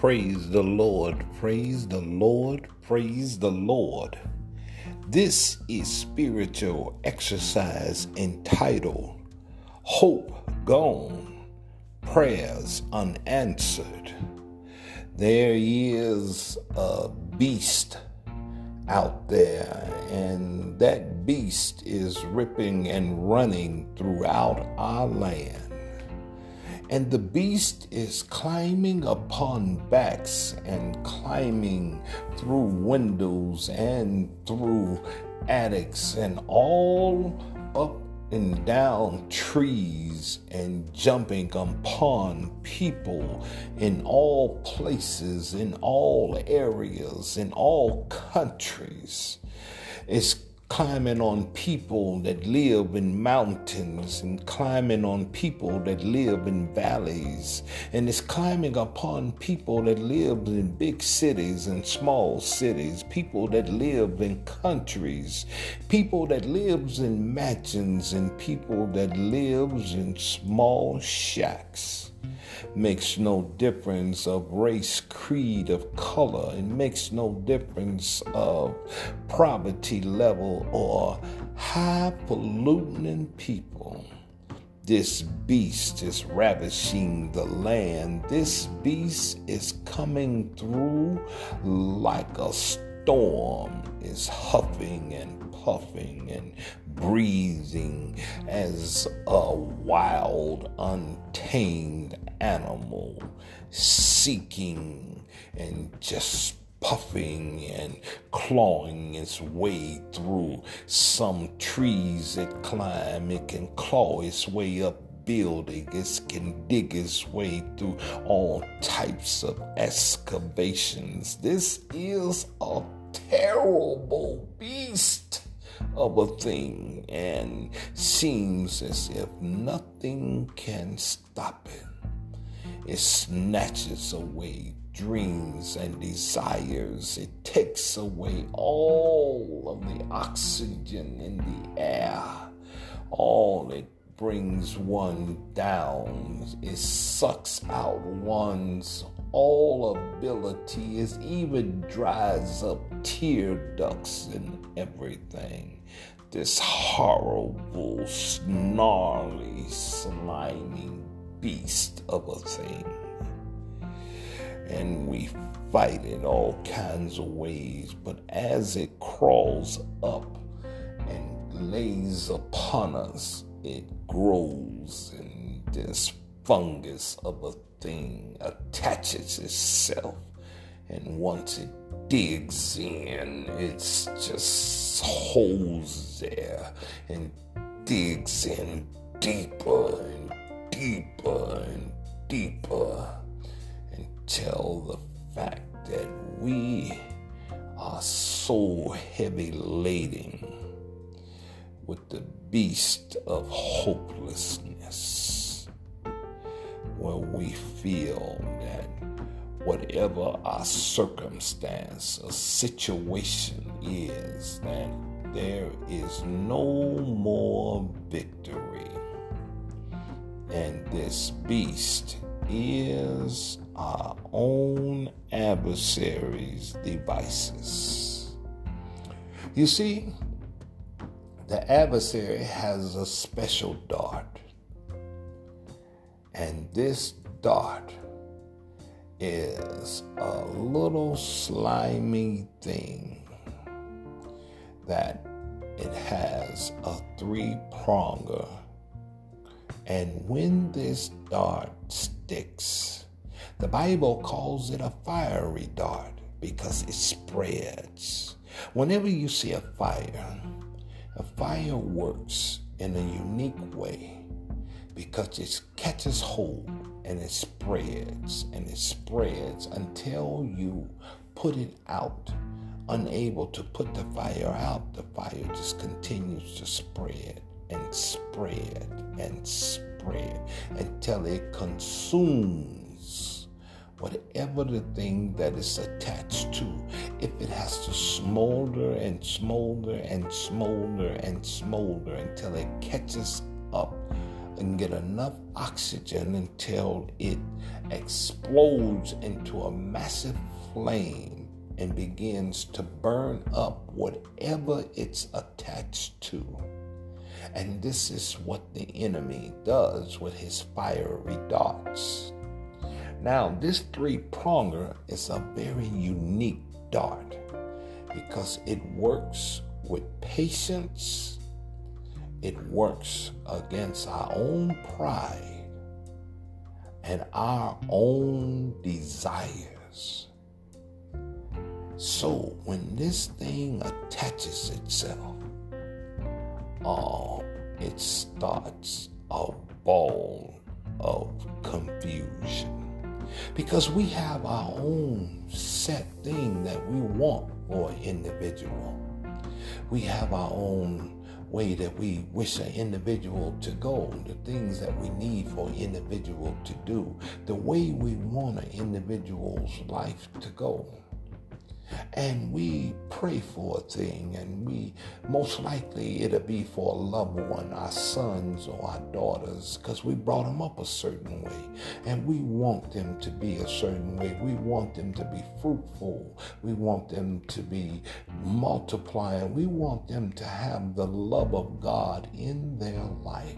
Praise the Lord, praise the Lord, praise the Lord. This is spiritual exercise entitled Hope Gone, Prayers Unanswered. There is a beast out there, and that beast is ripping and running throughout our land. And the beast is climbing upon backs and climbing through windows and through attics and all up and down trees and jumping upon people in all places, in all areas, in all countries. It's climbing on people that live in mountains and climbing on people that live in valleys. And it's climbing upon people that live in big cities and small cities people that live in countries people that lives in mansions and people that lives in small shacks makes no difference of race, creed, of color. It makes no difference of poverty level or high polluting people. This beast is ravishing the land. This beast is coming through like a storm, is huffing and puffing and breathing as a wild, untamed animal, seeking and just puffing and clawing its way through some trees it climb. It can claw its way up building. It can dig its way through all types of excavations. This is a terrible beast of a thing and seems as if nothing can stop it. It snatches away dreams and desires. It takes away all of the oxygen in the air. All it brings one down. It sucks out one's all ability. It even dries up tear ducts and everything. This horrible, snarly, slimy beast of a thing. And we fight in all kinds of ways, but as it crawls up and lays upon us, it grows and this fungus of a thing attaches itself. And once it digs in, it's just holds there and digs in deeper and deeper and deeper until the fact that we are so heavy laden with the beast of hopelessness, where we feel that whatever our circumstance or situation is, that there is no more victory. And this beast is our own adversary's devices. You see, the adversary has a special dart. And this dart is a little slimy thing that it has a three pronger. And when this dart sticks, the Bible calls it a fiery dart because it spreads. Whenever you see a fire, a fire works in a unique way because it catches hold and it spreads and it spreads until you put it out. Unable to put the fire out, the fire just continues to spread and spread and spread until it consumes whatever the thing that is attached to. If it has to smolder and smolder and smolder and smolder until it catches up and get enough oxygen until it explodes into a massive flame and begins to burn up whatever it's attached to. And this is what the enemy does with his fiery darts. Now, this three pronger is a very unique dart because it works with patience, it works against our own pride and our own desires. So when this thing attaches itself, oh, it starts a ball of confusion. Because we have our own set thing that we want for an individual. We have our own way that we wish an individual to go, the things that we need for an individual to do, the way we want an individual's life to go and we pray for a thing, and we most likely it'll be for a loved one, our sons or our daughters, because we brought them up a certain way, and we want them to be a certain way. We want them to be fruitful. We want them to be multiplying. We want them to have the love of God in their life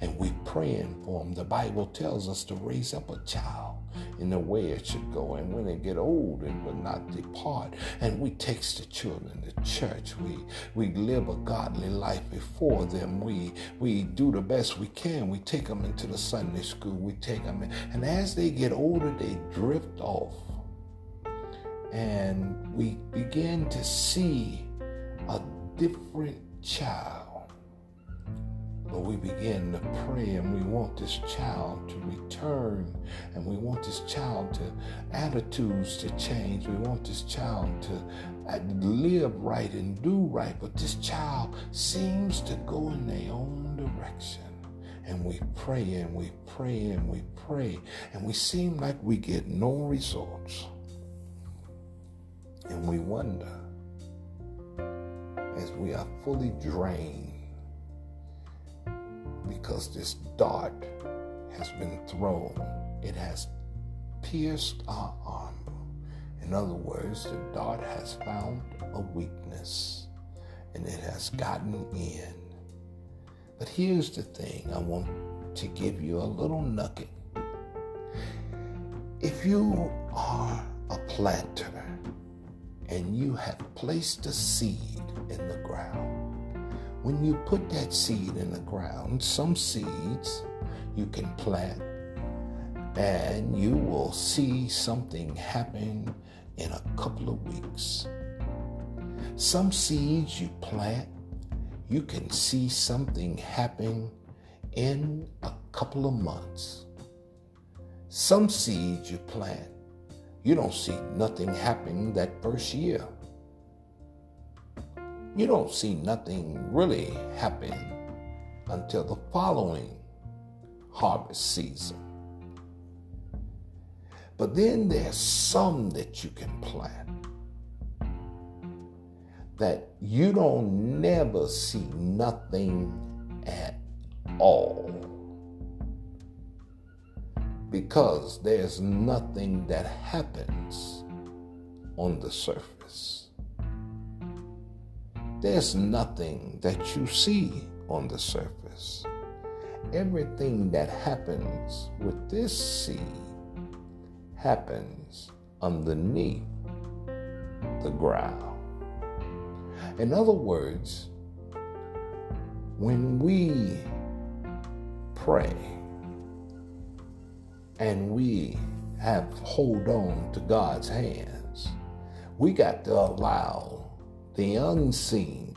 and we praying for them. The Bible tells us to raise up a child in the way it should go, and when they get old, it will not depart. And we takes the children to church. We we live a godly life before them. We we do the best we can. We take them into the Sunday school. We take them, in, and as they get older, they drift off, and we begin to see a different child but we begin to pray and we want this child to return and we want this child to attitudes to change. We want this child to uh, live right and do right. But this child seems to go in their own direction. And we pray and we pray and we pray. And we seem like we get no results. And we wonder as we are fully drained because this dart has been thrown. It has pierced our armor. In other words, the dart has found a weakness and it has gotten in. But here's the thing I want to give you a little nugget. If you are a planter and you have placed a seed when you put that seed in the ground, some seeds you can plant and you will see something happen in a couple of weeks. Some seeds you plant, you can see something happen in a couple of months. Some seeds you plant, you don't see nothing happen that first year you don't see nothing really happen until the following harvest season. But then there's some that you can plant that you don't never see nothing at all because there's nothing that happens on the surface. There's nothing that you see on the surface. Everything that happens with this seed happens underneath the ground. In other words, when we pray and we have hold on to God's hands, we got to allow the unseen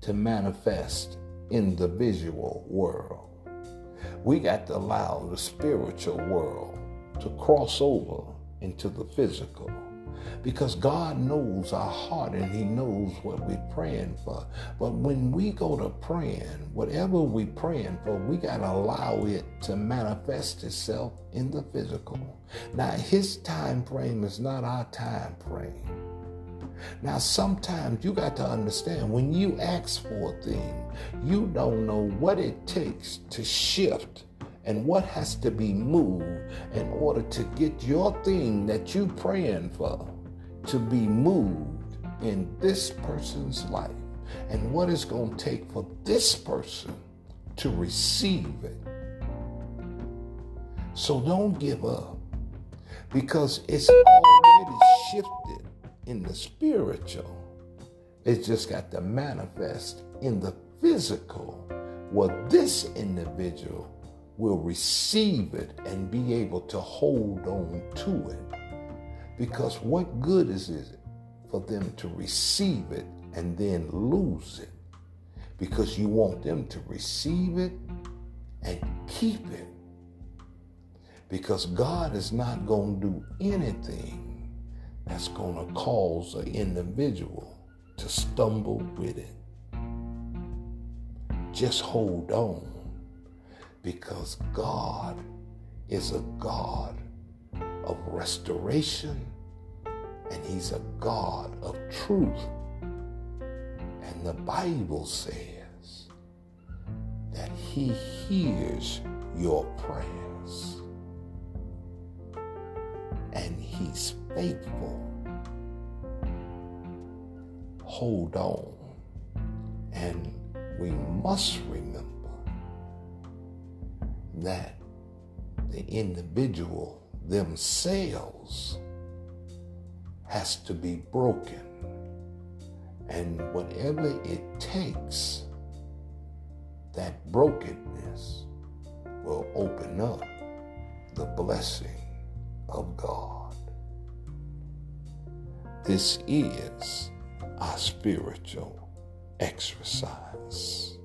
to manifest in the visual world. We got to allow the spiritual world to cross over into the physical because God knows our heart and He knows what we're praying for. But when we go to praying, whatever we're praying for, we got to allow it to manifest itself in the physical. Now, His time frame is not our time frame. Now, sometimes you got to understand when you ask for a thing, you don't know what it takes to shift and what has to be moved in order to get your thing that you're praying for to be moved in this person's life and what it's going to take for this person to receive it. So don't give up because it's already shifted in the spiritual. It's just got to manifest in the physical where this individual will receive it and be able to hold on to it. Because what good is it for them to receive it and then lose it? Because you want them to receive it and keep it. Because God is not going to do anything that's going to cause an individual to stumble with it. Just hold on because God is a God of restoration and He's a God of truth. And the Bible says that He hears your prayers and He's faithful. Hold on. And we must remember that the individual themselves has to be broken. And whatever it takes, that brokenness will open up the blessing of God. This is our spiritual exercise.